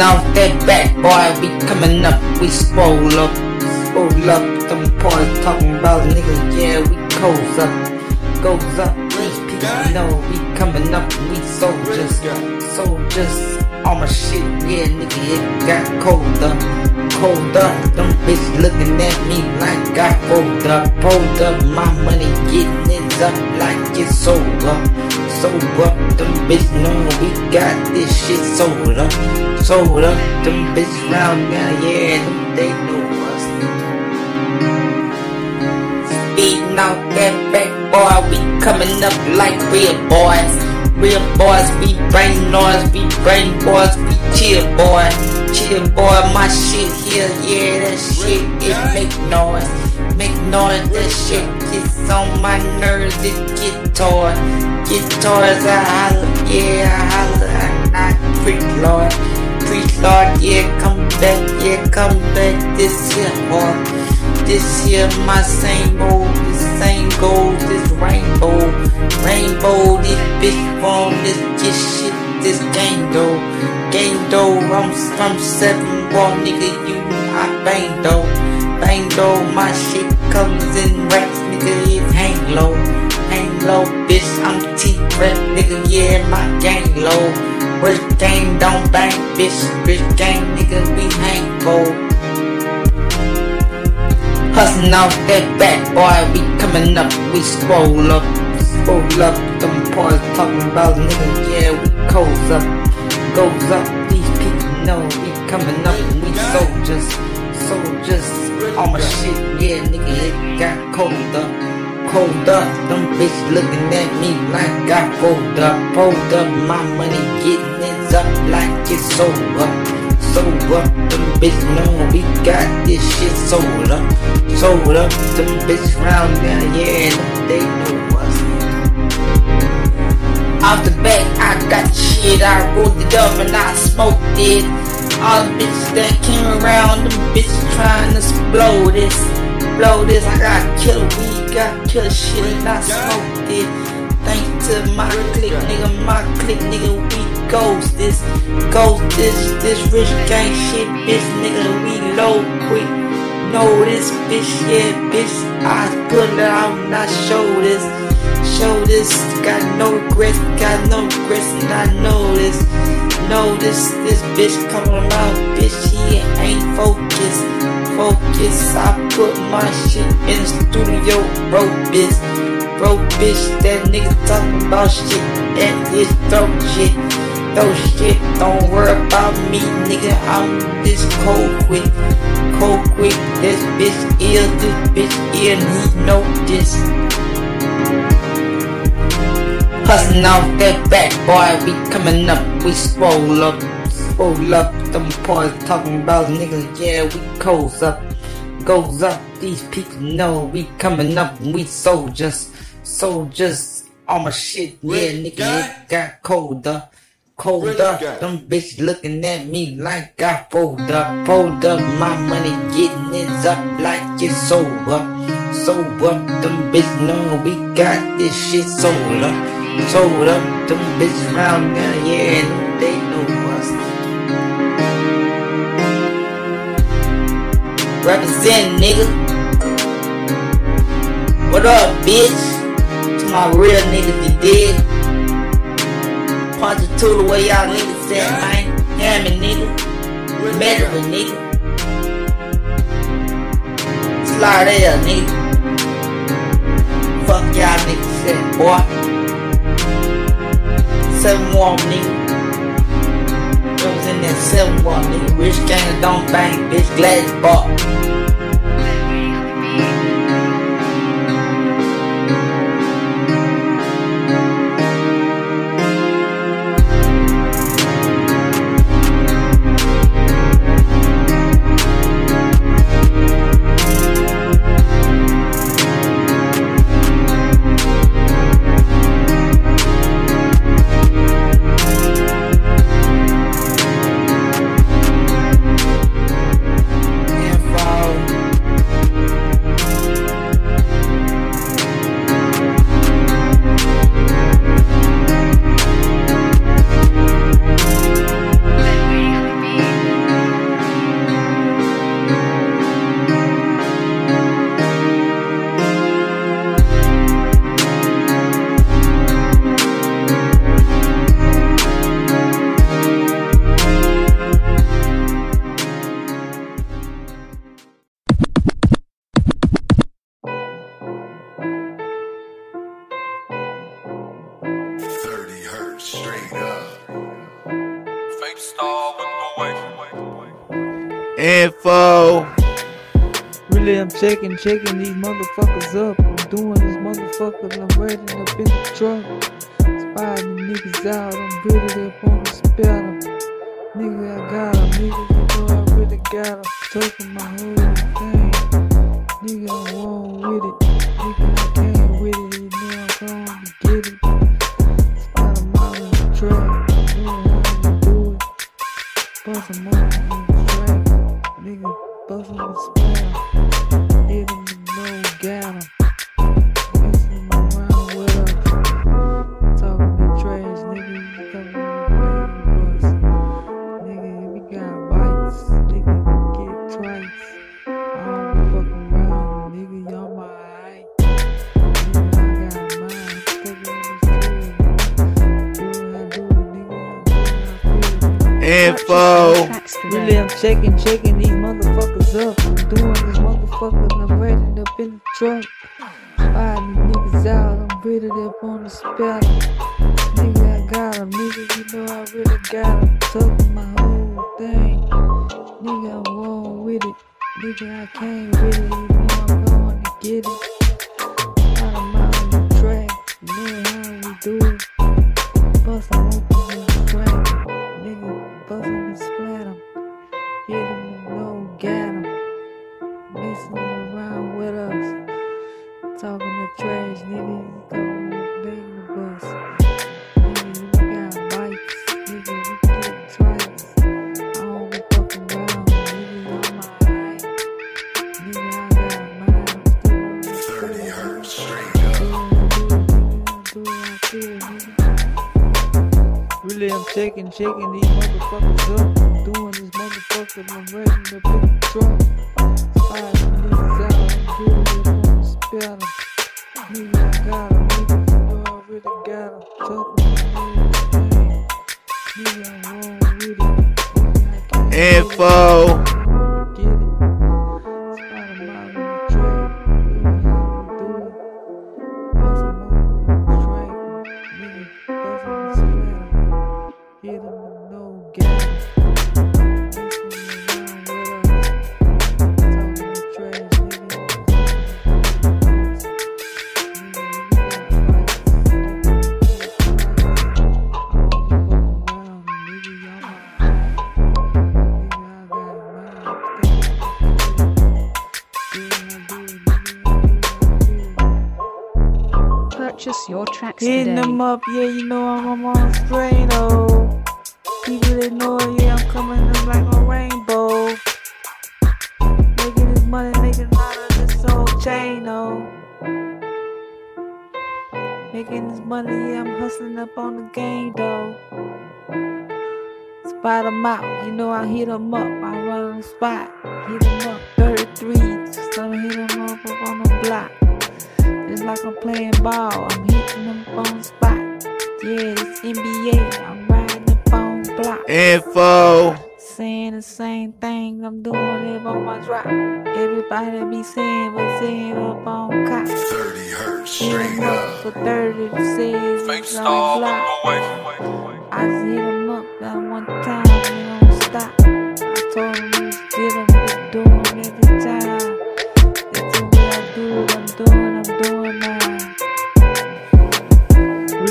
Hustling off that back, boy, we coming up, we swole up, swole up. Them boys talking about niggas, yeah, we cold up, goes up. These people know we coming up, we soldiers, soldiers. All my shit, yeah, nigga, it got colder, colder. Them bitches looking at me like I fold up, fold up. My money getting it up like it's up, sold up. Them bitches know we got this shit sold up, sold up. Them bitches round now, yeah, them they know us. Speeding out that back, boy, we coming up like real boys. Real boys, we brain noise, we brain boys, we chill boy, chill boy, my shit here, yeah, that shit, it make noise, make noise, that shit gets on my nerves, it get toy, toys, I holler, yeah, I holler, I, I freak lord, freak lord, yeah, come back, yeah, come back, this here, boy, this here, my same old, the same gold, this rainbow, rainbow, this bitch phone, this get shit, this game though, game though, I'm from seven ball, nigga, you, I bang though, bang though, my shit comes in racks, nigga, it hang low, low, bitch, I'm T-Rap, nigga, yeah, my gang low, rich gang don't bang, bitch, rich gang, nigga, we hang low. Hustling off that back, boy, we coming up, we swole up, swole up. Them boys talking about niggas, yeah, we cold up, goes up. These people know we coming up, we soldiers, soldiers. All my shit, yeah, nigga, it got cold up, cold up. Them bitch looking at me like I fold up, fold up. My money getting it up like it's sold up, sold up. Them bitch know we got this shit sold up, sold up. Them bitch round now, yeah, they know us. Off the back, I got shit, I rolled it up and I smoked it. All the bitches that came around, them bitches trying to blow this, blow this. I got killer weed, got killer shit, I smoked it. Thanks to my clique, nigga, my click, nigga, we ghost this, ghost this, this rich gang shit, bitch, nigga, we low quick. Know this bitch, yeah, bitch, I put it out I show this, show this. Got no regrets, got no regrets, and I know this, know this. This bitch coming out, bitch, he ain't focused, focused. I put my shit in the studio, bro, bitch, bro, bitch. That nigga talking about shit at his throat, shit. Throw shit, don't worry about me, nigga. I'm this cold quick, cold quick. This bitch ill, this bitch ill, and he know this. Hustling off that back, boy, we coming up, we swole up, swole up. Them boys talking about niggas, yeah, we cold up, goes up. These people know we coming up, we soldiers, soldiers. All my shit, yeah, nigga, it got colder, colder. Them bitches looking at me like I fold up, fold up. My money getting it up like it's sold up, sold up. Them bitches know we got this shit sold up, sold up. Them bitches round now, yeah, they know us. Represent, nigga. What up, bitch? To my real niggas, you did. Punch it to the way y'all niggas said, man. Damn it, nigga. Measure nigga. Slide there, nigga. Fuck y'all niggas said, boy. Seven warm, nigga. was in that seven warm, nigga. Rich gang don't bang, bitch. Gladys Bar. Checking these motherfuckers up. I'm doing this motherfuckers. I'm riding up in the truck. Spotting the niggas out. I'm really up on the spell. Nigga, I got them. Nigga, you know I really got. Talking motherfucker, I'm ready up in the truck. These niggas out, I'm ready up on the spell. Nigga, I got 'em, nigga, you know I really got 'em. Tucking my whole thing. Nigga, I'm on with it. Nigga, I came with it, you know I'm going to get it. Checking, checking up, yeah, you know I'm, strain, oh. People that know, yeah, I'm coming up like a rainbow. Making this money, making out of this old chain, oh. Making this money, yeah, I'm hustling up on the game, though. Spot 'em out, you know I hit 'em up, I run the spot. Hit 'em up, 33, just gonna hit 'em up, up on the block. It's like I'm playing ball. I'm hitting them on the spot. Yeah, it's NBA. I'm riding up on block. Info. Saying the same thing. I'm doing it on my drop. Everybody be saying, but saying up on cop. 30 hertz straight up up. for 30 to says Fake it's star, on block. wait, wait, wait. I just hit 'em up that one time. They don't stop. I told told 'em to get 'em to do 'em every time. That's the way I do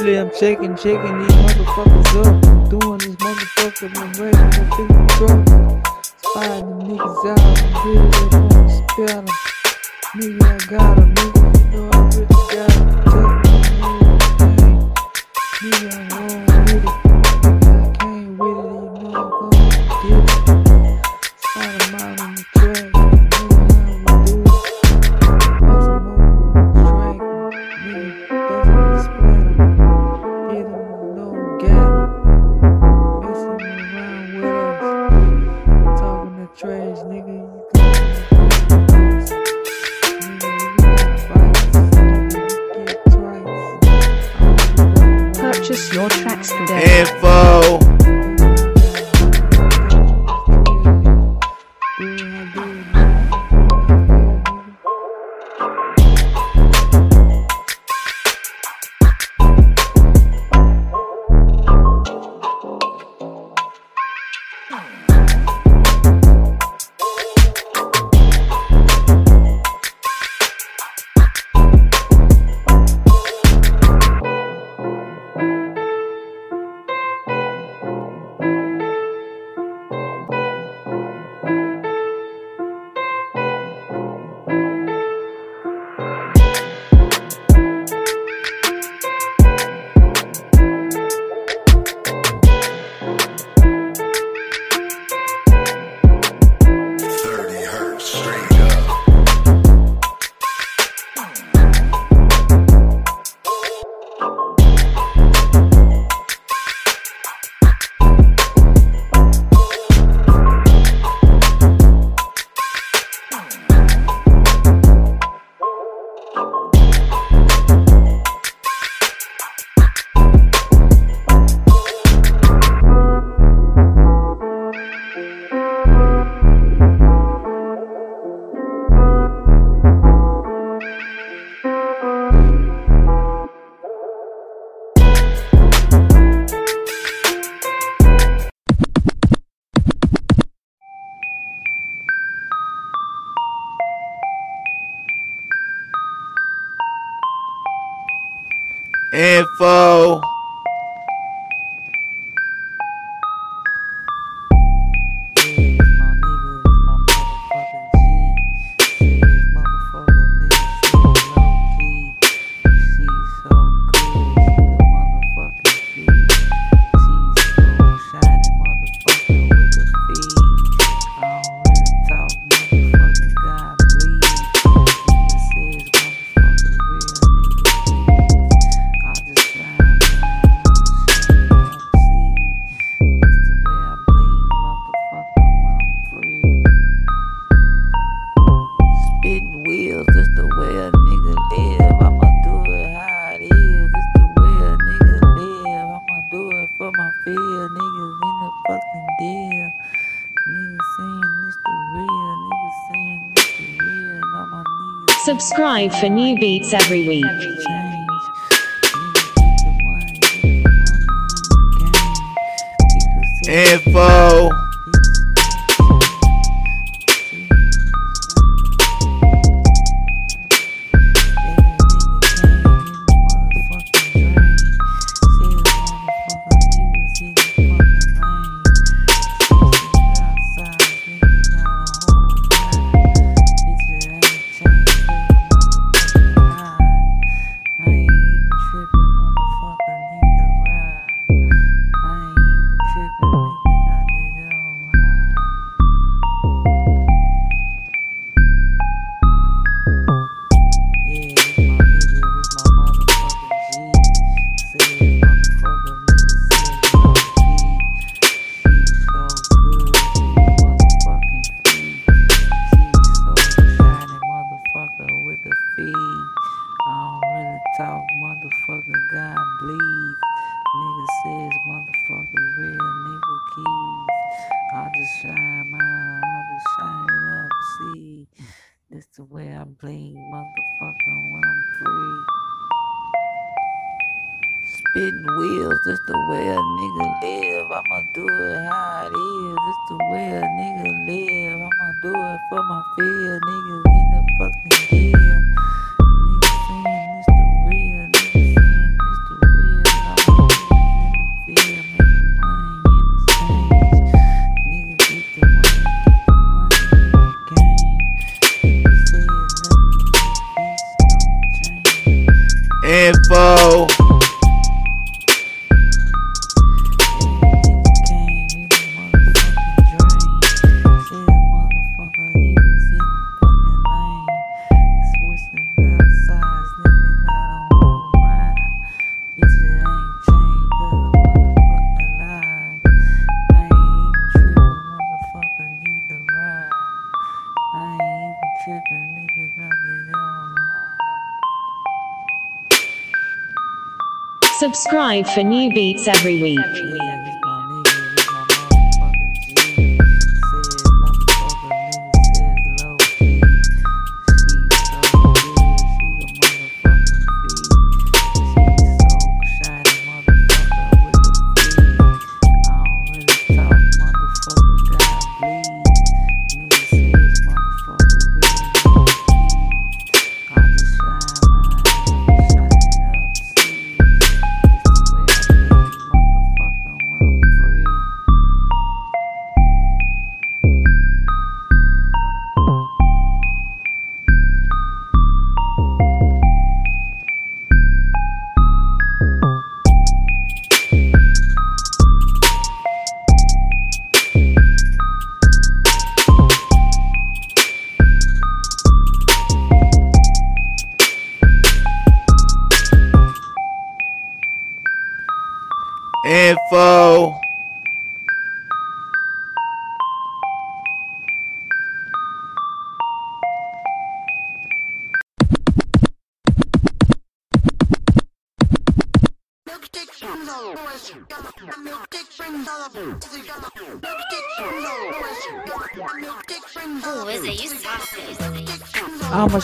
Really, I'm checking, checking these motherfuckers up. Doing this motherfucker, I'm ready to pick the truck. Spotting the niggas out, I'm really the spell 'em. Nigga, I got 'em, nigga, you know I really got 'em. Tucking my whole thing. Nigga, I'm on Subscribe for new beats every week. For new beats every week.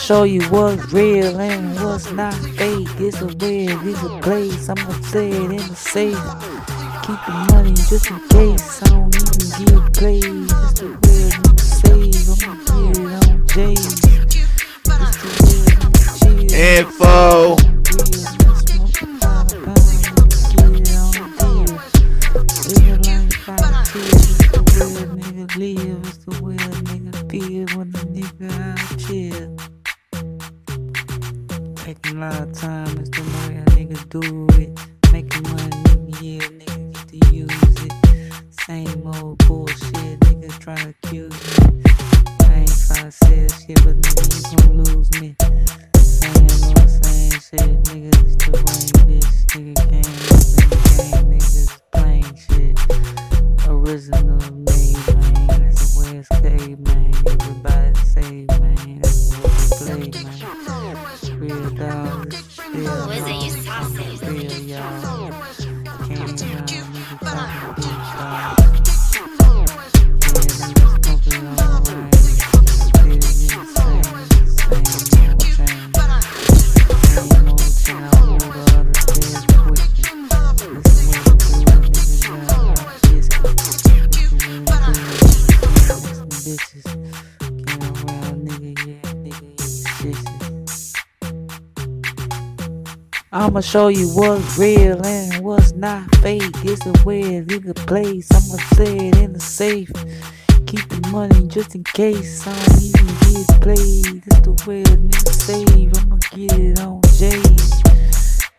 Show you what's real and what's not fake. It's a web, it's a place. I'ma say it in the safe. Keep the money just in case. I don't even get paid. It's the real nigga save. I'ma get it on J's. It's the real nigga. Info. Bitches. Came around, nigga, yeah, nigga, shitches. I'ma show you what's real and what's not fake. It's the way a nigga plays. I'ma say it in the safe. Keep the money just in case I don't even get played. It's the way a nigga save. I'ma get it on J.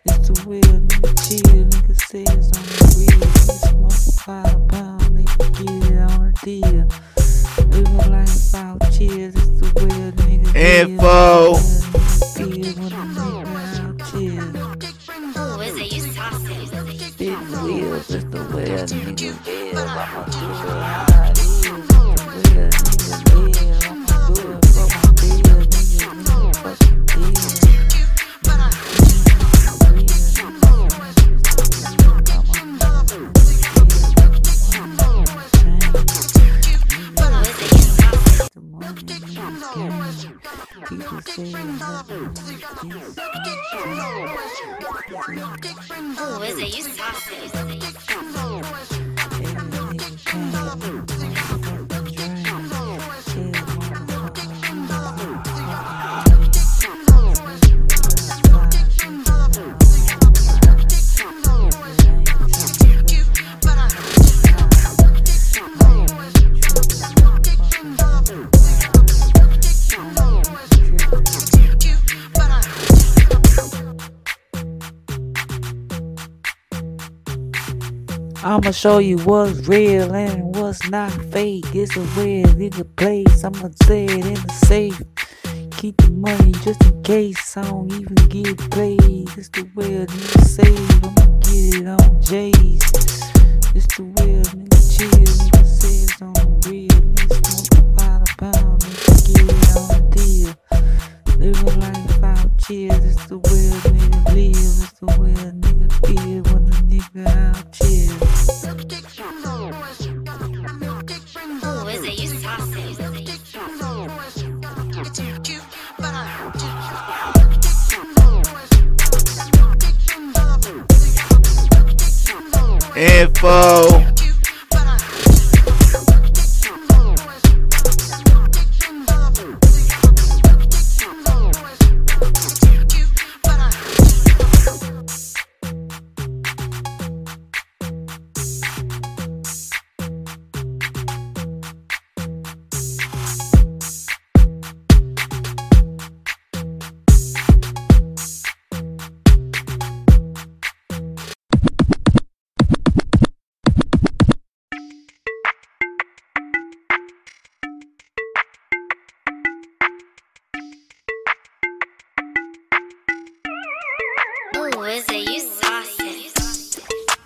It's the way a nigga chill. Nigga say it's on the real. Nigga smoke five pound. Nigga get it on the deal. Living life out cheers. It's the way a nigga Info. live. Feel when a nigga out cheers. Who is it, you sausage? Big wheels, it's the way a nigga live. I'ma do it how it is. It's the way a nigga live. I'ma do it for my nigga. Who is it, you sausage? I'ma show you what's real and what's not fake. It's the real a nigga place. I'ma say it in the safe. Keep the money just in case I don't even get played. It's the a nigga save. I'ma get it on J's. It's the a nigga chill. Nigga say it's on the real. Nigga smoke by the pound. Nigga get it on the deal. Living life out cheers. It's the a nigga live. It's the way Info.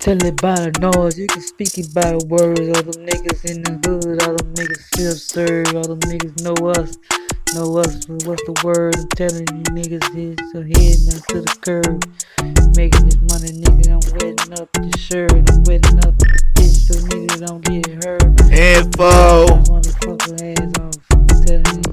Tell it by the noise, you can speak it by the words. All them niggas in the hood, all them niggas feel serve, all them niggas know us, know us. What's the word? I'm telling you niggas it's ahead now to the curb. Making this money, nigga, I'm wetting up the shirt, I'm wetting up the bitch so niggas don't get hurt. Info. Motherfucker ass off. I'm telling you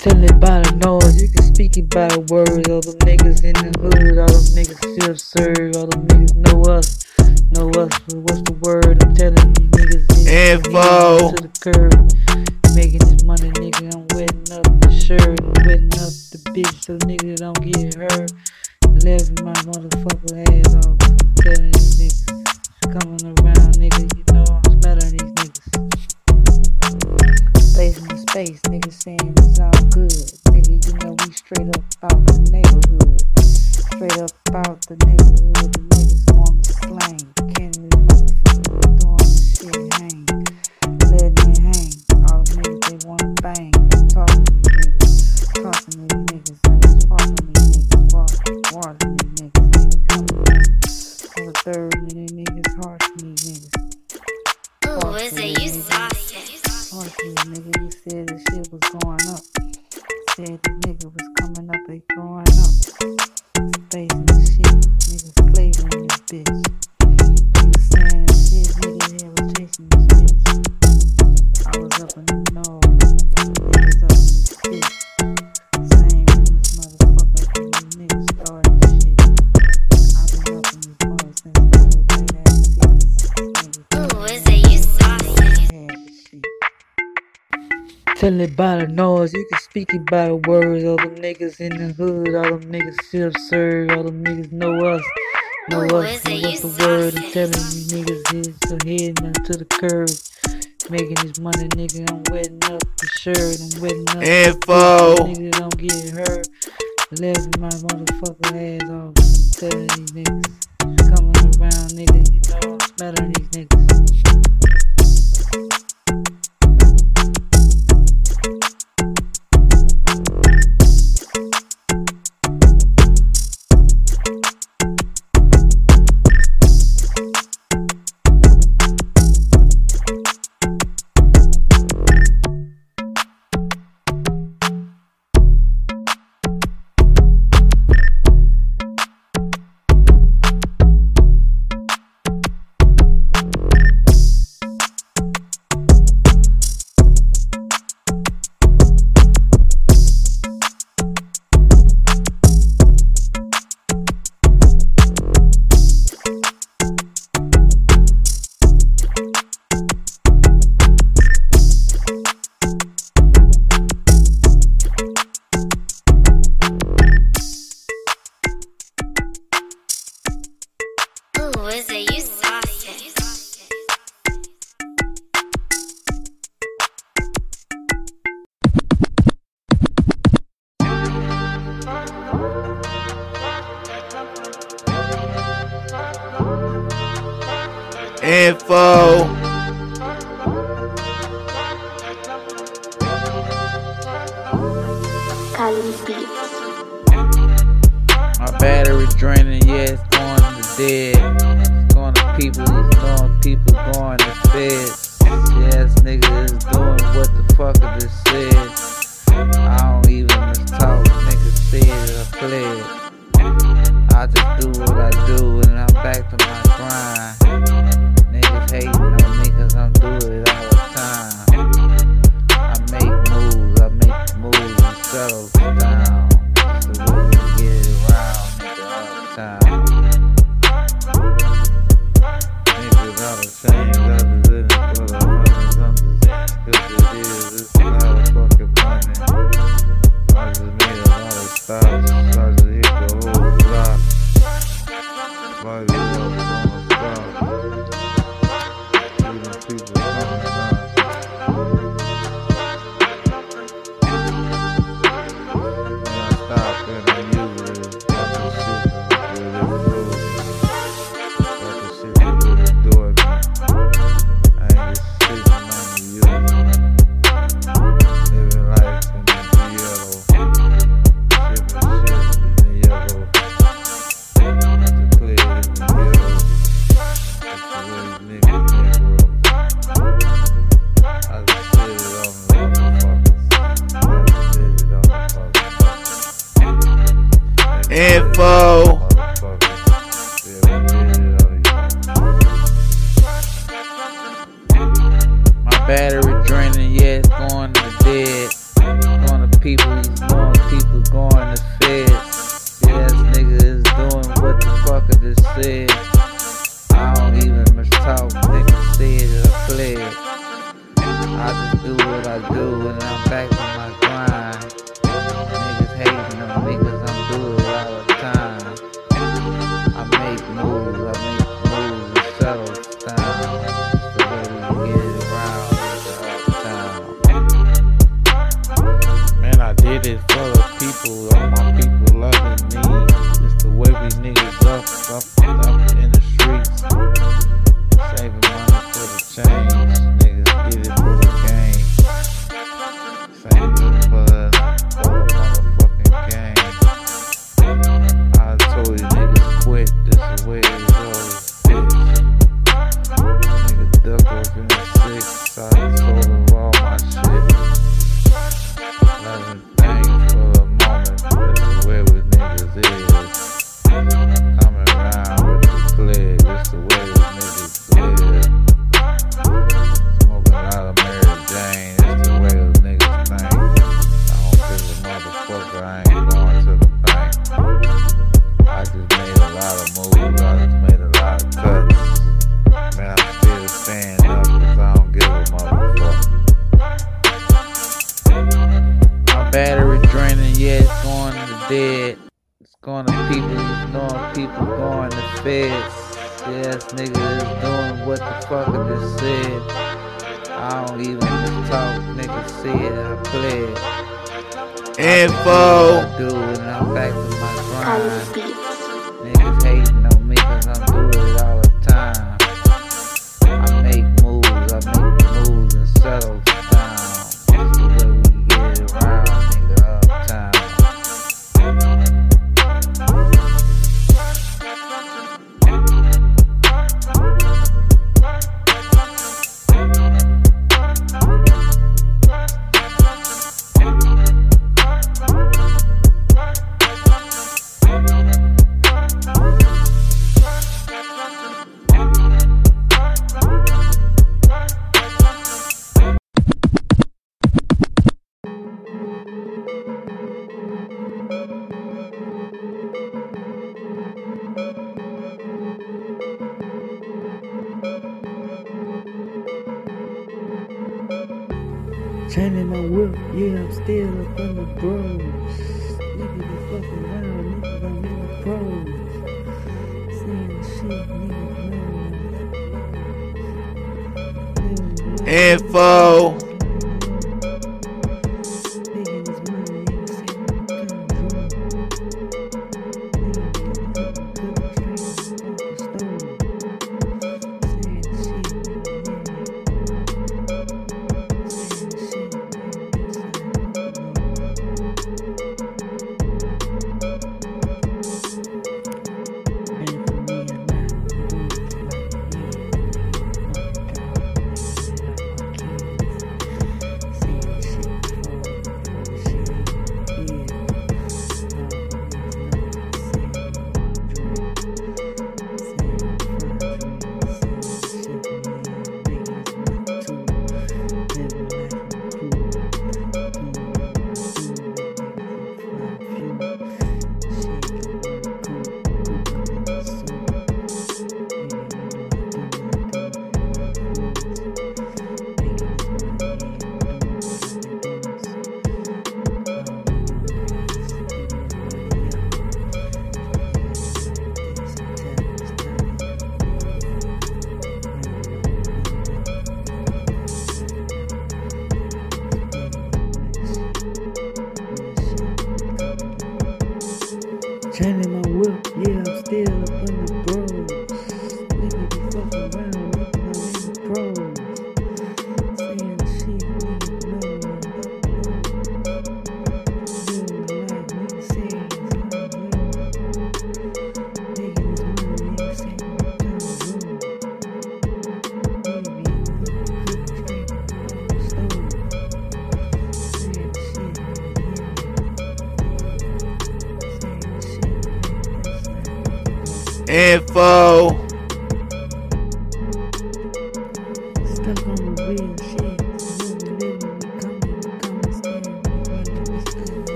offended by the noise. You can speak it by the words. All the niggas in the hood, all the niggas feel absurd. All the niggas know us, know us. What's the word? I'm telling you, niggas. Info. To the curb, making this money, nigga. I'm wetting up the shirt, wetting up the bitch, so nigga don't get hurt. Left my motherfucker ass off. Speaking by words, all them niggas in the hood, all them niggas shit absurd, all them niggas know us. Know us, know us the word. I'm telling you niggas is so heading up to the curb. Making this money, nigga, I'm wetting up for sure. I'm wetting up. Info! Nigga, don't get hurt. Left my motherfucker ass off. I'm telling these niggas. Coming around, nigga, you know I'm smelling these niggas.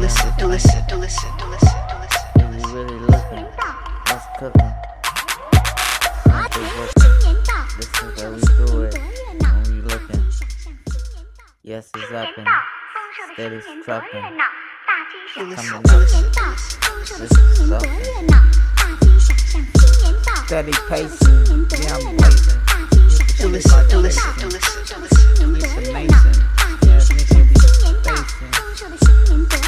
listen, to listen, to listen, to listen, to listen, to listen. You really looking? What's cooking? This is how we do it when we looking. Yes, it's happening. Steady's trucking. Coming up. This is up. Steady pacing. Yeah, I'm pacing. To listen, to listen, to listen, to listen. It's amazing. Yeah, it makes me be pacing.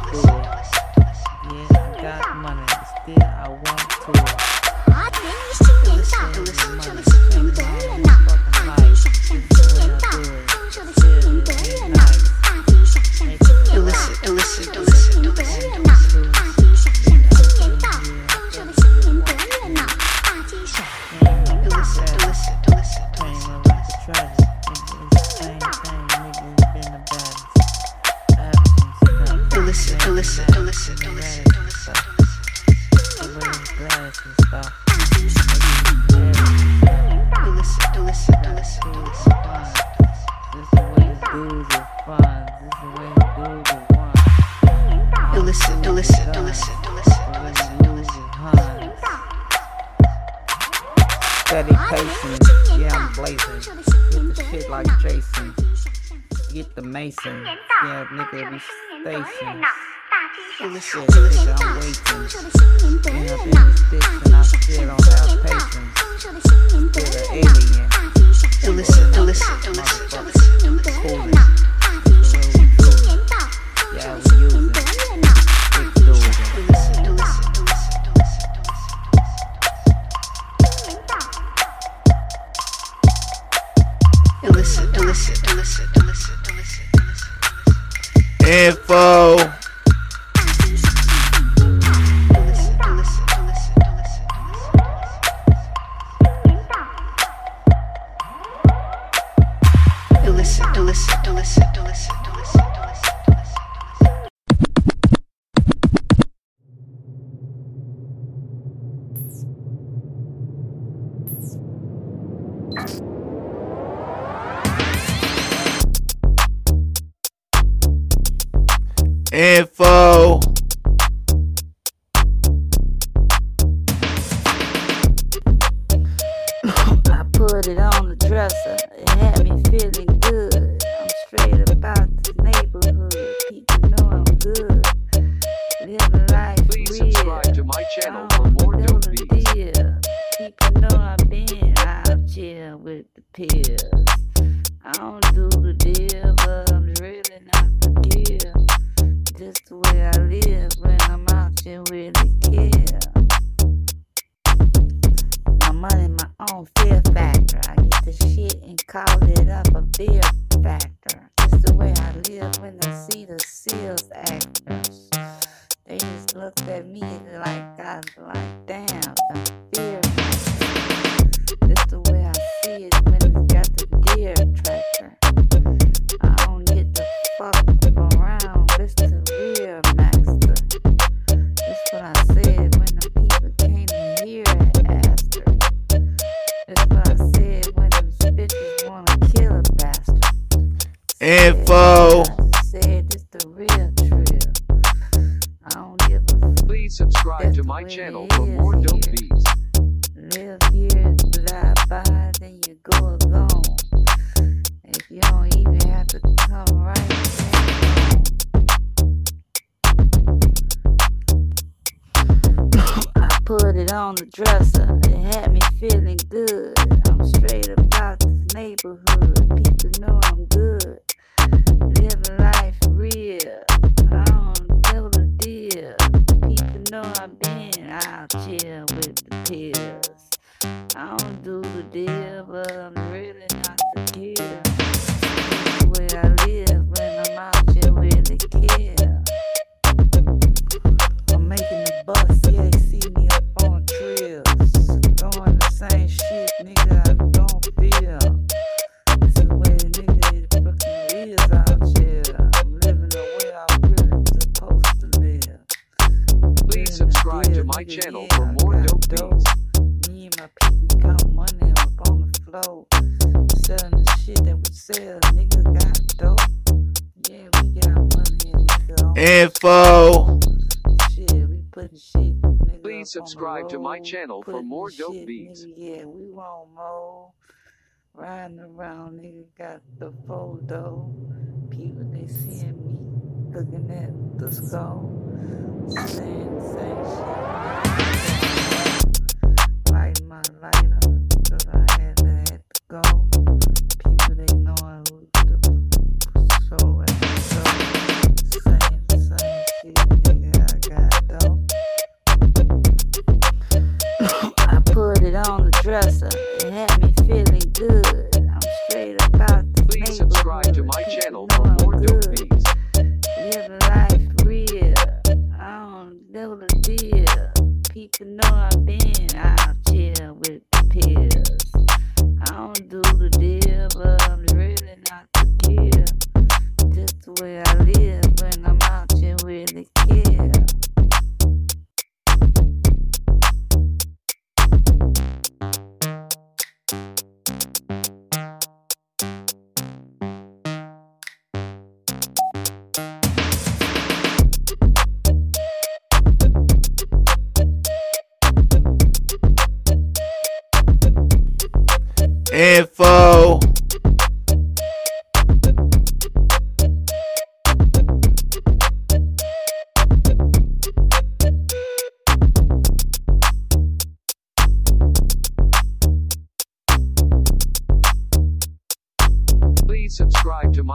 Info. subscribe to my channel for more dope beats. Yeah, we want more. Riding around, nigga, got the photo. People, they seeing me looking at the skull. Saying shit. Light my cause I had to, had to go.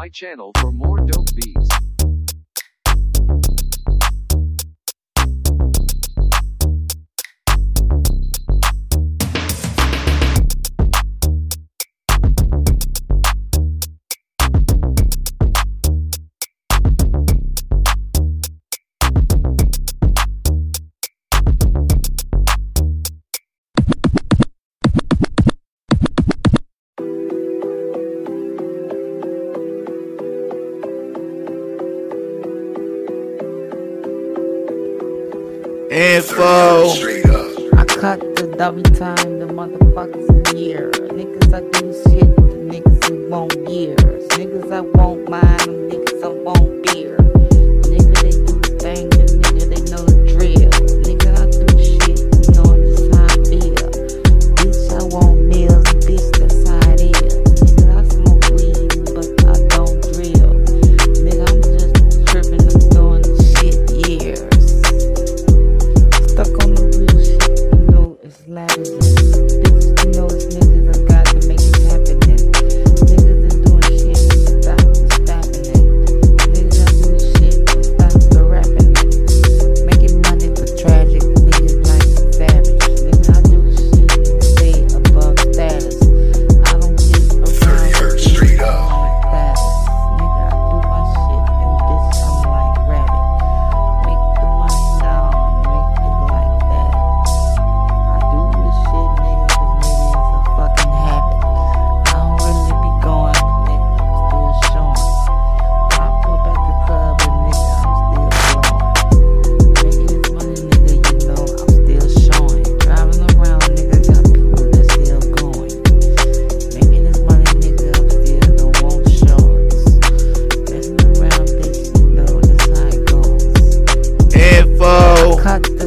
my channel for more aminta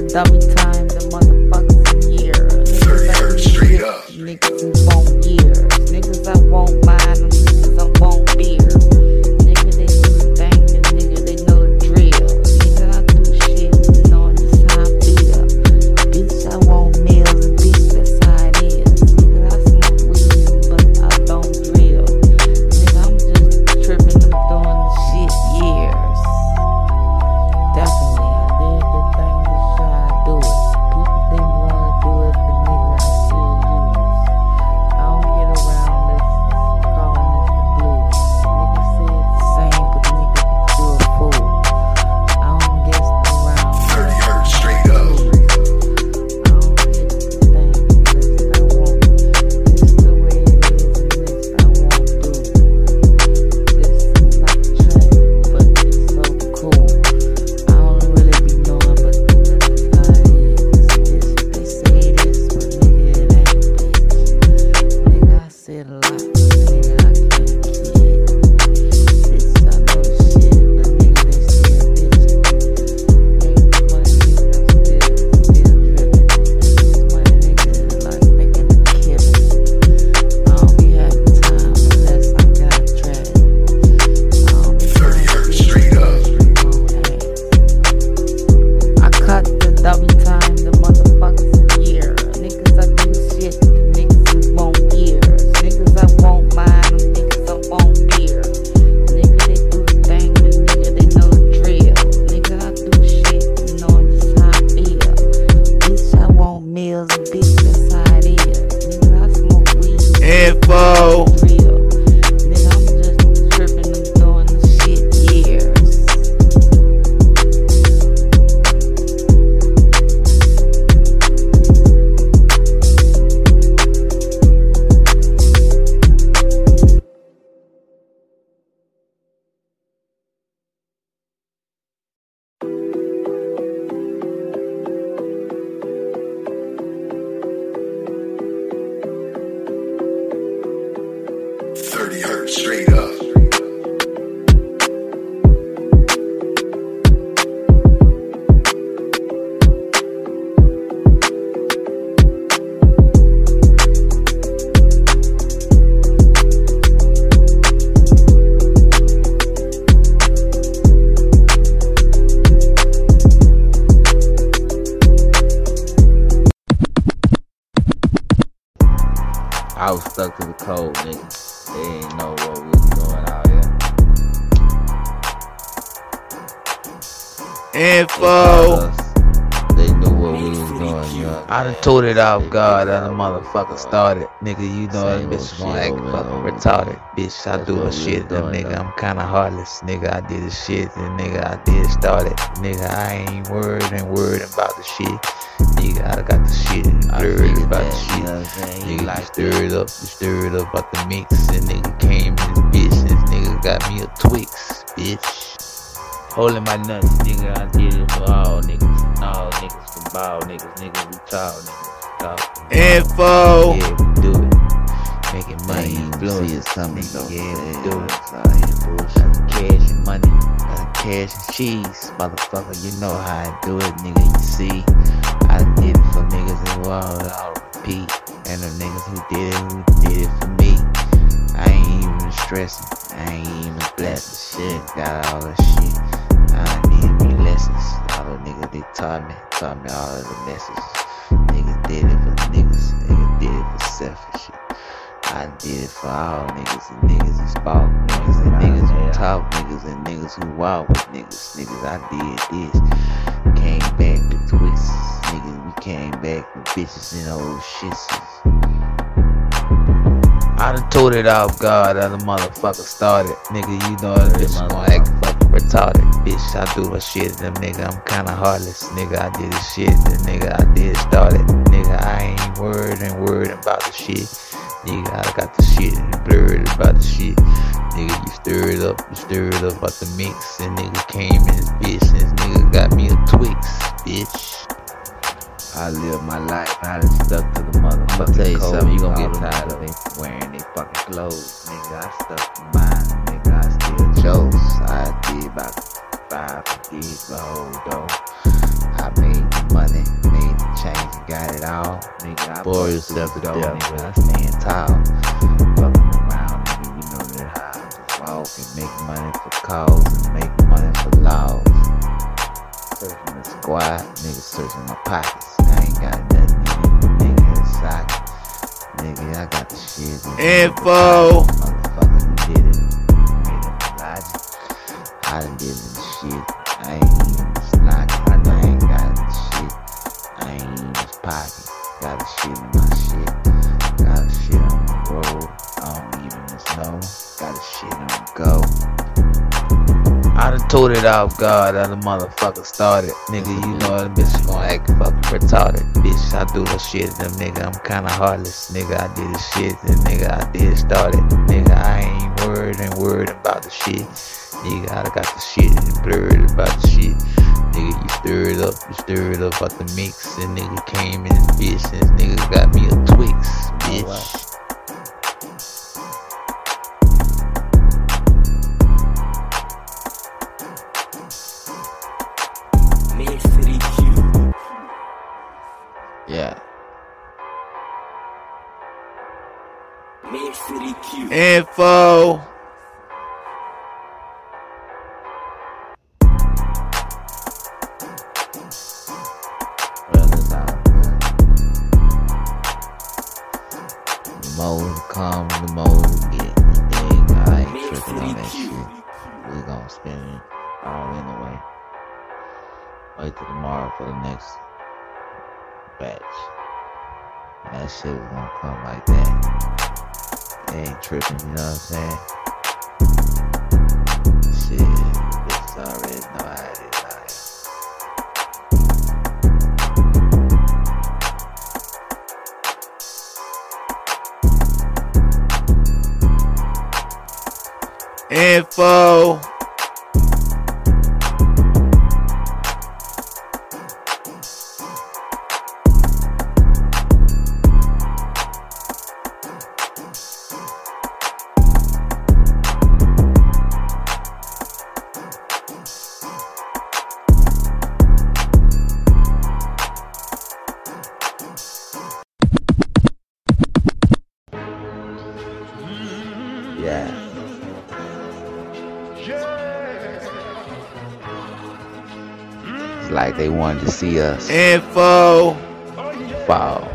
Dominic told it off God and the motherfucker started. Nigga, you know that bitch gonna act fucking retarded. Bitch, I do a shit, was nigga. I'm kinda heartless. Nigga, I did the shit, and nigga, I did start it. Nigga, I ain't worried and worried about the shit. Nigga, I got the shit and blurred about the shit. know I'm saying? He Nigga, you like stirred up, you stirred up about the mix, and nigga came in this bitch, and this nigga got me a Twix, bitch. Holding my nuts, nigga, I did it for all niggas. All niggas for ball niggas, niggas we tall niggas. Talk. Info. Yeah, we do it. Making money, ain't even influence. see it coming nigga. Yeah, we do it. it's out here bullshit. Cash and money, got cash and cheese, motherfucker. You know how I do it, nigga. You see, I did it for niggas as well. I'll repeat, and the niggas who did it, who did it for me. I ain't even stressing. I ain't even blessed. Shit, got all that shit. I need me lessons. All the niggas they taught me, taught me all of the messages. Niggas did it for the niggas. Niggas did it for selfish shit. I did it for all niggas and niggas who spoke, niggas and niggas who talk, niggas and niggas who walk with niggas. Niggas, I did this. Came back with twists. Niggas, we came back with bitches and old shits. I done told it off God, and the motherfucker started. Nigga, you know that bitch gonna act fucking retarded. Bitch, I do a shit, them nigga, I'm kinda heartless. Nigga, I did the shit, the nigga, I did start it. Nigga, I ain't worried and worried about the shit. Nigga, I got the shit and blurred about the shit. Nigga, you stirred up, you stirred up about the mix, and nigga came in this bitch, and this nigga got me a Twix, bitch. I live my life. I done stuck to the motherfucking I'ma tell you code. something, you gonna get tired of niggas wearing they fucking clothes. Nigga, I stuck to mine. Nigga, I still chose. I did about five years the whole though. I made the money, made the change, got it all. Nigga, I Bore yourself to death, Nigga, I stand tall. Fucking around, nigga, you know that how I just walk and make money for cause and make money for laws. Searching the squad, nigga searching my pockets. I got it, nigga inside. Nigga, I got the shit. Info. Motherfucker, you did it. I done did the shit. I ain't even the. I ain't got the shit. I ain't even pocket. Got the shit in my told it off God and the motherfucker started. Nigga, you know that bitch gonna act fucking retarded. Bitch, I do the shit, them nigga, I'm kinda heartless. Nigga, I did the shit, and nigga, I did start it. Nigga, I ain't worried and worried about the shit. Nigga, I got the shit and blurred about the shit. Nigga, you stirred up, you stirred up about the mix, and nigga came in this bitch, and this nigga got me a Twix, bitch. Yeah. Info. Well, it's all good. The more come, the more it get. Dang, I ain't tripping on that shit. We gonna spend it all anyway. Wait till tomorrow for the next batch. That shit was gonna come like that. They ain't tripping, you know what I'm saying? Shit, bitches already know how it is out. Info. See us Info. fall.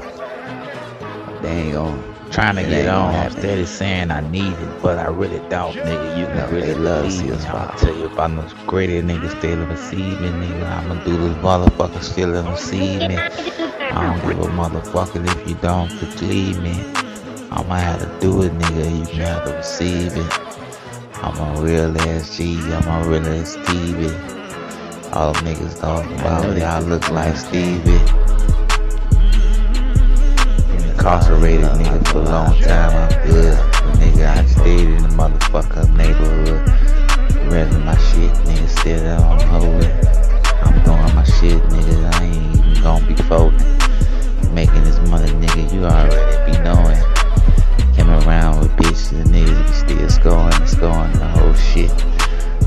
They ain't gonna Trying to It get ain't on, gonna I'm happen. steady saying I need it, but I really don't, nigga. You No, can really love to see me. us I'ma tell you about those greater niggas still in receiving, nigga. I'ma do this motherfucker still receive me. I don't give a motherfucker if you don't believe me. I'ma have to do it, nigga. You can have to receive it. I'm a real ass G, I'm a real ass Stevie. All them niggas talking about y'all look like Stevie. Incarcerated nigga for a long time, I'm good. Nigga, I stayed in the motherfucker neighborhood. Reppin' my shit, nigga, still on hold it. I'm doing my shit, nigga, I ain't even gonna be folding. Making this money, nigga, you already be knowing. Came around with bitches, and niggas be still scoring, scoring the whole shit.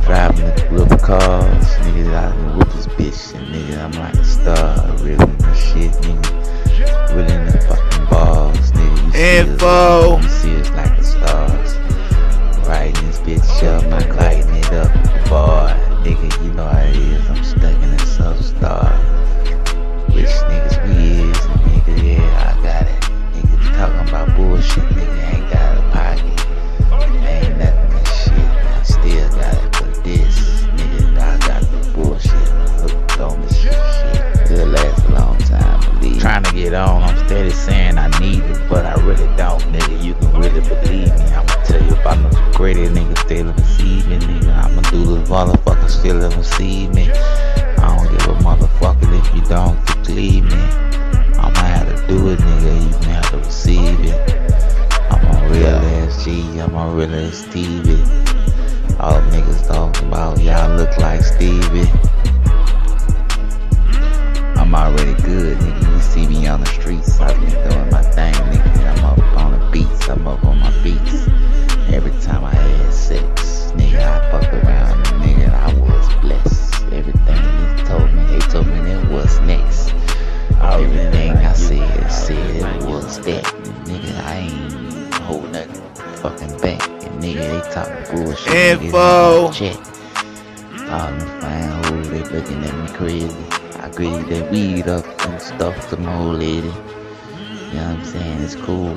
Driving the cars, nigga, I can whoop this bitch, and nigga, I'm like a star, really the shit, nigga. Really in the fucking balls, nigga. You see us, Info. you see us like the stars. Riding this bitch up, I'm lighting it up, boy. Nigga, you know how it is, I'm stuck in a substar. Rich niggas we is, nigga, yeah, I got it. Niggas talking about bullshit, nigga, ain't got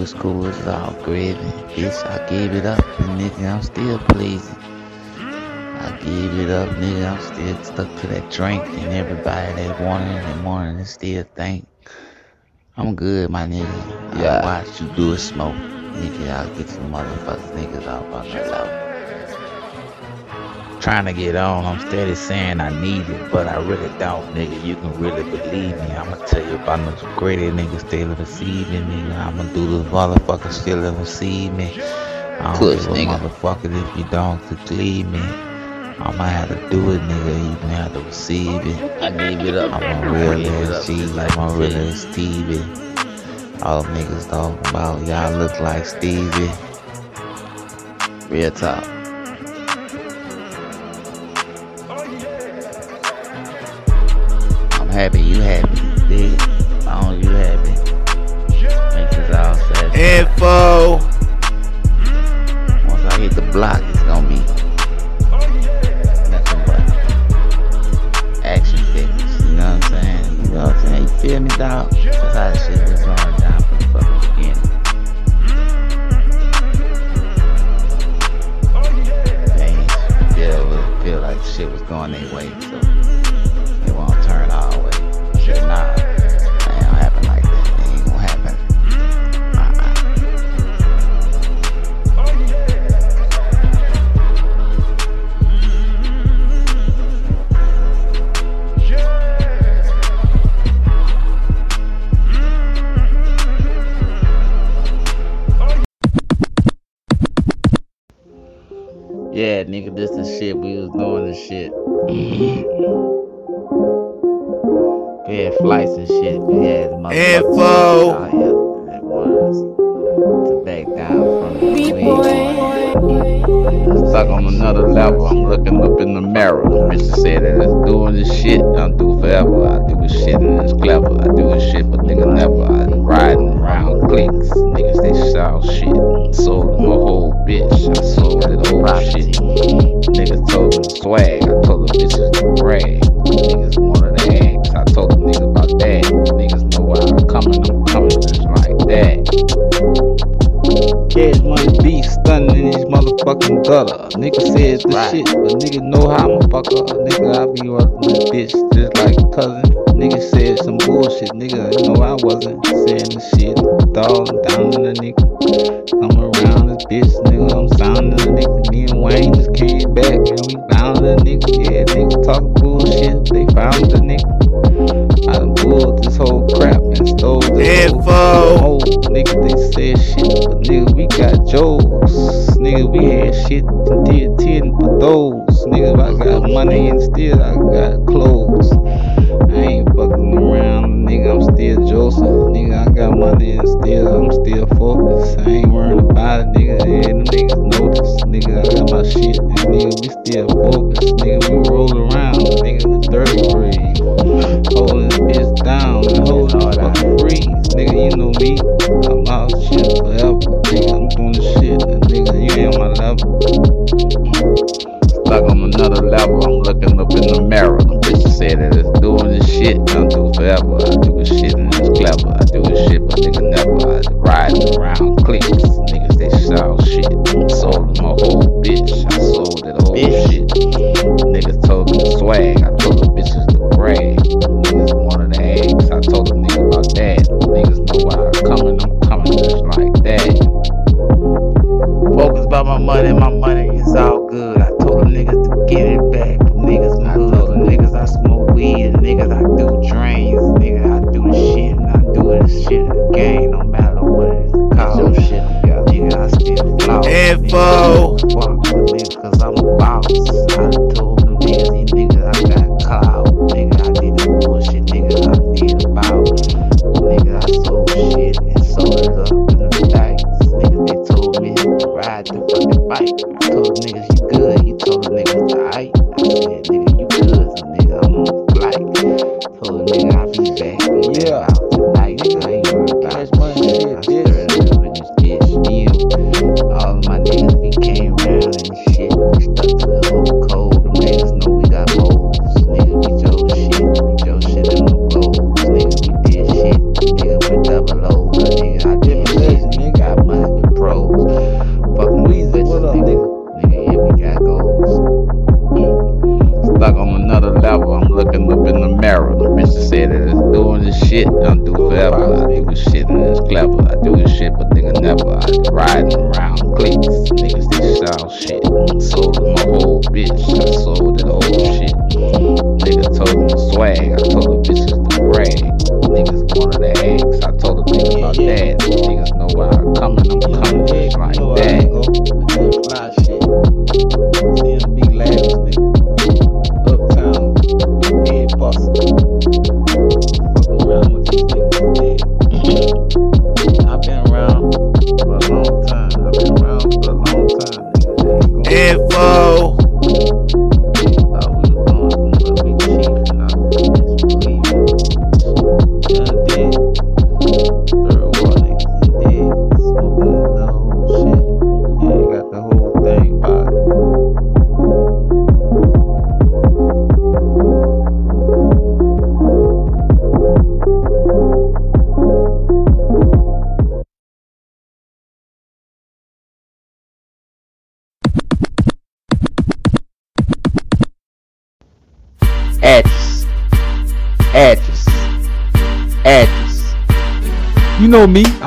It's cool, it's all gravy. Bitch, I gave it up, and nigga, I'm still pleasing. I gave it up, nigga. I'm still stuck to that drink, and everybody that wanted it and wanted it still think I'm good, my nigga. Yeah. Uh, I watch you do a smoke, nigga. I'll get some motherfuckers niggas off on the low. Trying to get on, I'm steady saying I need it, but I really don't, nigga. You can really believe me. I'ma tell you about those greater niggas still receiving, nigga. I'ma do this motherfucker still receive me. I don't give a nigga. motherfucker if you don't believe me. I'ma have to do it, nigga. You can have to receive it. I gave it up. I'm a real I ass G, I'm a real ass Stevie. All them niggas talking about y'all look like Stevie. Real talk. Happy you happy, dig? As long as you happy. Makes us all satisfied. Info. Once I hit the block, it's gonna be nothing but action figures. You know what I'm saying? You know what I'm saying? You feel me, dog? That's how this shit was going down from the fucking beginning. They ain't feel, feel like shit was going their way, so shit, but nigga know how motherfucker, a nigga I be working with bitch just like cousin. focus, nigga. We roll around, nigga. Dirty breeze, holding this bitch down, and holding this fucking nigga. You know me, I'm out shit forever, nigga. I'm doing this shit, nigga. You ain't my level. Stuck on another level. I'm looking up in the mirror. The bitch said that it's doing this shit. I'm doing forever. I do this shit.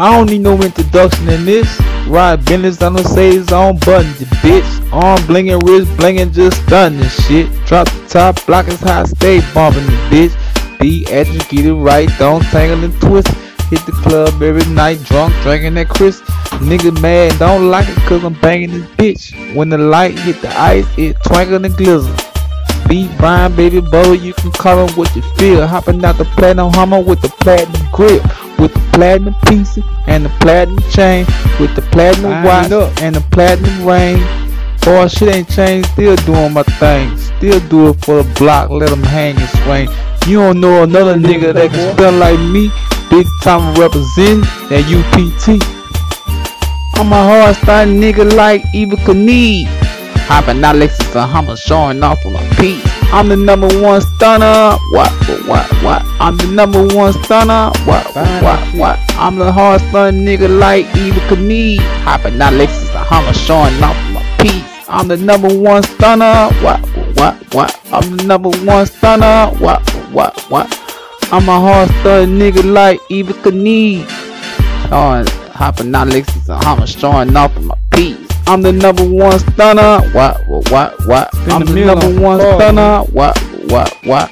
I don't need no introduction in this. ride. business, I don't say it's on buttons, bitch. Arm blinging, wrist blinging, just stunning this shit. Drop the top, block is high, stay bumpin' this bitch. Be educated, right, don't tangle and twist. Hit the club every night, drunk, drinking that crisp. Nigga mad, don't like it cause I'm banging this bitch. When the light hit the ice, it twinkle and glizzer. Be Brian, baby, boy, you can call him what you feel. Hopping out the platinum hummer with the platinum grip with the platinum piece and the platinum chain, with the platinum Line watch up. and the platinum ring. Boy, shit ain't changed. Still doing my thing. Still do it for the block. Let them hang and swing. You don't know another nigga that can spell like me. Big time representing that UPT. I'm a hard style nigga like Evel Knievel. Hopping out Lexus and Hummer showing off on a piece. I'm the number one stunner. What, what, what. I'm the number one stunner. What, what, what. I'm the hard stun nigga like Evel Knievel. Hopping out Lexus and Hummer, showing off my piece. I'm the number one stunner. What, what, what? I'm the number one stunner. What, what, what? I'm a hard stun nigga like Evel Knievel. oh, hopping out Lexus and Hummer, showing off my piece the number one stunner. What, what, what? I'm the number one stunner. Why? Why? Why?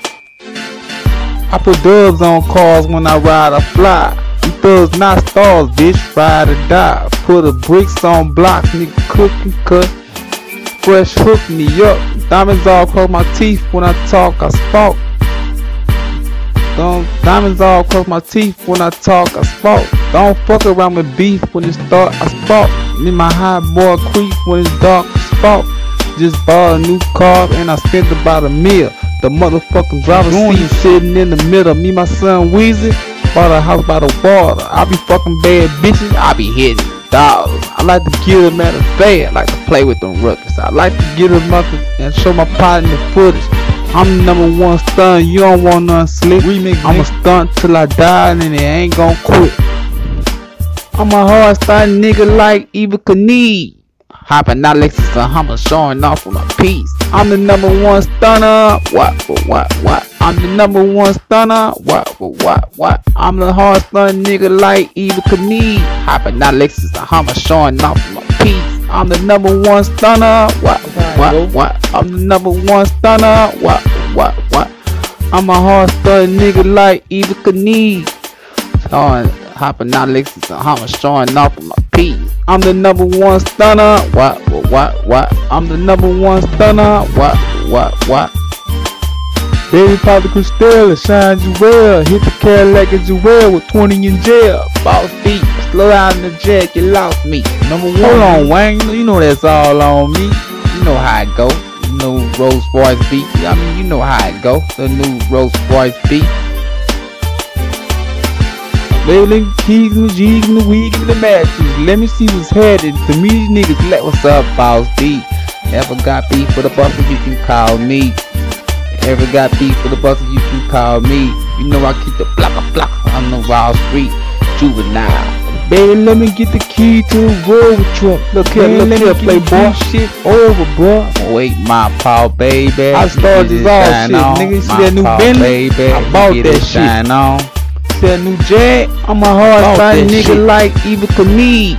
I put dubs on cars when I ride or fly. You thugs not stars, bitch, ride or die. Put the bricks on blocks, nigga, cook and cut. Fresh hook me up. Diamonds all across my teeth when I talk, I spoke. Don't diamonds all across my teeth when I talk, I spoke. Don't fuck around with beef when it start, I spoke. Me my high boy creep when it's dark, spot. Just bought a new car and I spent about a meal. The motherfucking driver seat sitting in the middle. Me, my son Weezy, bought a house by the water. I be fucking bad bitches, I be hitting dollars. I like to get them at a fair, I like to play with them rookies. I like to get them up and show my pot in the footage. I'm the number one stunt, you don't want none slick. I'ma stunt till I die and it ain't gon' quit. I'm a hard stunt nigga like Evel Knievel. Hopping out Lexus and Hummer showing off with my piece. I'm the number one stunner. What, what, what, what? I'm the number one stunner. What, what, what, what? I'm the hard stun nigga like Evel Knievel. Hopping out Lexus and Hummer showing off with my piece. I'm the number one stunner. What, what, what? I'm the number one stunner. What, what, what? I'm a hard stun nigga like Evel Knievel. Showing, hopping out Lexus and Hummer showing off with my piece. I'm the number one stunner. What, what, what, what? I'm the number one stunner. What, what, what? Baby pop the Cristal, it shines you well. Hit the Cadillac as you well with 20 in jail. Boss beat, slow down in the jack, you lost me. Number one. Hold on, Wayne. You know that's all on me. You know how it go. You know Rolls Royce beat. I mean, you know how it go. The new Rolls Royce beat. The keys and the G's and the wig and the matches. Let me see what's headed. To me, these niggas, let what's up, Boss B. Ever got beef for the buster, you can call me. Ever got beef for the buster, you can call me. You know I keep the blocker blocker on the Wall Street. Juvenile. Baby, let me get the key to the road truck. Look here, Man, look here, playboy. Shit over, bro. Wait, oh, my paw, baby. I started this all shit, nigga. You see that new Bentley? I bought that shit. on. That new Jag? I'm a hard Bought nigga shit. like Evel Knievel.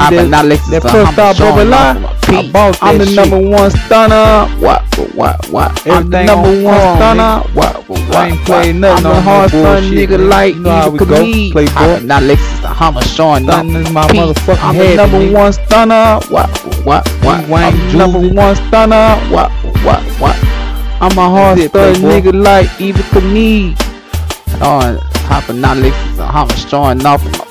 Hopping out Lexus, that first I'm line. I bought I'm the shit. number one stunner. What, what, what? I'm the number on one form, stunner. nigga. What, what, what? I ain't playing nothing. I'm on a hard stun nigga man. like You know Evel Knievel. playboy. Hopping out Lexus, the Hummer showing off Stunning my motherfucking I'm head, the number nigga. one stunner. What, what, what? I'm the number one stunner. What, what, what? I'm a hard stun nigga like Evel Knievel. On hopping out Lexus, the Hummer showing off my.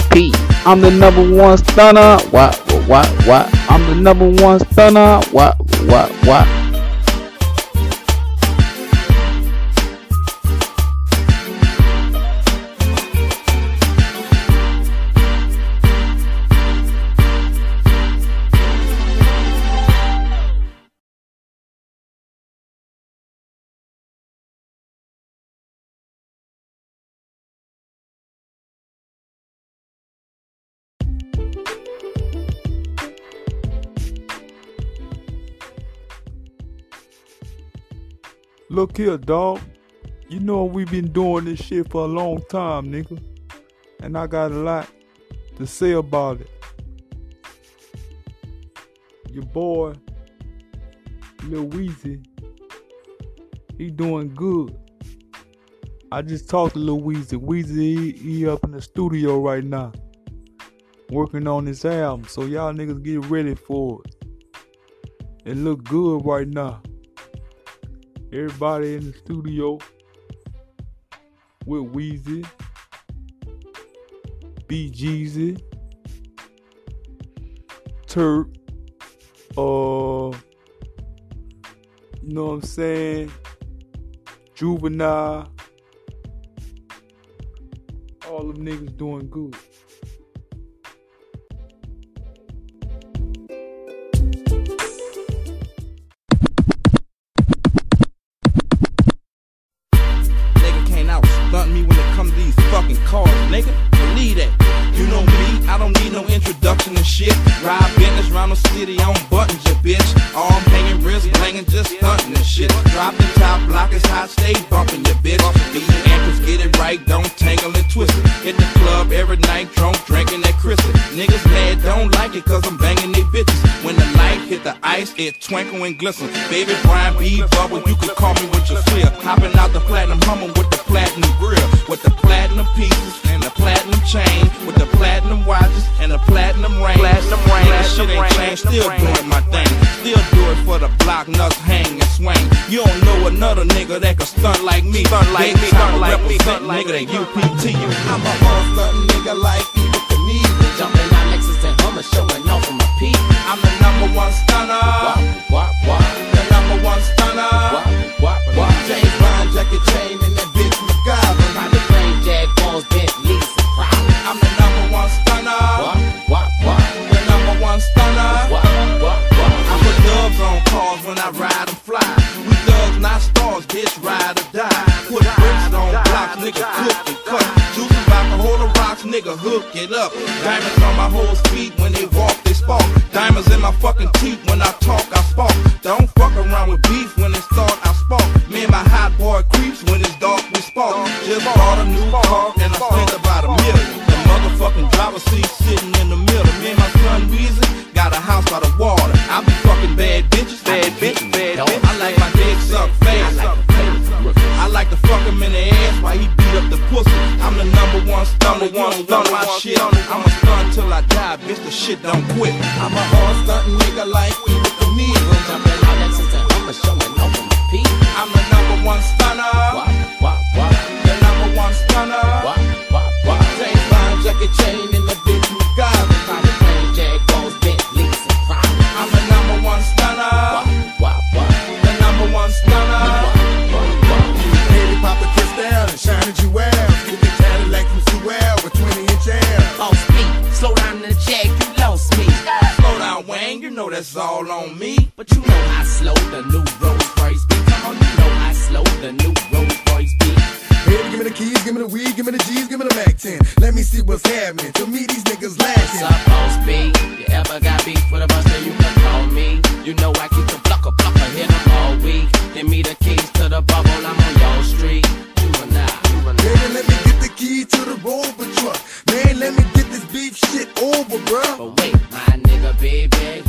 I'm the number one stunner. What, what, what? I'm the number one stunner. What, what, what? Look here, dog. You know we've been doing this shit for a long time, nigga. And I got a lot to say about it. Your boy, Lil Weezy, he doing good. I just talked to Lil Weezy. Weezy, he, he up in the studio right now, working on his album. So y'all niggas get ready for it. It look good right now. Everybody in the studio with Weezy, B Jeezy, Turk, uh, you know what I'm saying? Juvenile. All them niggas doing good. And shit. Ride business, around the city on buttons, ya bitch. Arm hanging, wrist blinging, just stunting and shit. Drop the top, block is hot, stay bumping, ya bitch. These anchors get it right, don't tangle and twist it. Hit the club every night, drunk, drinking that crystal. Niggas mad, don't like it, cause I'm banging they bitches. When the hit the ice, it twinkle and glisten. Baby Brian B. Bubble, you can call me with your flip. Hopping out the platinum hummer with the platinum grill. With the platinum pieces and the platinum chain. With the platinum watches and the platinum ring. Platinum ring, that shit ain't changed, still doing my thing. Still do it for the block, nuts hang and swing. You don't know another nigga that can stunt like me. Stunt like me, stunt like me, stunt like nigga that UPT. I'm a all stunt nigga like Evel Knievel. Jumping on Lexus and Hummer, showing off on my peak. I'm the number one stunner. Wop, wop, wop. The number one stunner. Wop, wop, wop. James Bond jacket chain and that bitch MacGyver. Private plane, Jaguars, Bentleys, and Prowlers. I'm the number one stunner. Wop, wop, wop. The number one stunner. Wop, wop, wop. I put dubs on cars when I ride and fly. We thugs, not stars, bitch, ride or die. Put bricks on blocks, nigga, cook and cut. Juices alcohol or rocks, nigga, hook it up. Diamonds on my whole feet when they walk, they spark. Diamonds in my fucking teeth when I talk, I spark. Don't fuck around with beef when it start, I spark. Me and my hot boy creeps when it's dark, we spark. Just bought a new car and I spent about a million. The motherfucking driver seat sitting in the middle. Me and my son Weezy got a house by the water. I be fucking bad bitches, bad bitches, bad bitches. I like my dick suck fast. I like to fuck him in the ass while he beat up the pussy. I'm the number one stunner, one stun my shit. I'm a stun till I die, bitch, the shit don't quit. I'm a hard stunting nigga like that's all on me. But you know I slow the new Rolls Royce beat. Come on, you know I slow the new Rolls Royce beat. Baby, give me the keys, give me the weed, give me the G's, give me the Mac 10. Let me see what's happening. To me, these niggas lacking. up, boss B? You ever got beef with a buster, you can call me. You know I keep the plucker, plucker, hit 'em all week. Give me the keys to the bubble, I'm on your street. You and I, you and I. Baby, let me get the key to the Rover truck. Man, let me get this beef shit over, bruh. But wait, my nigga baby,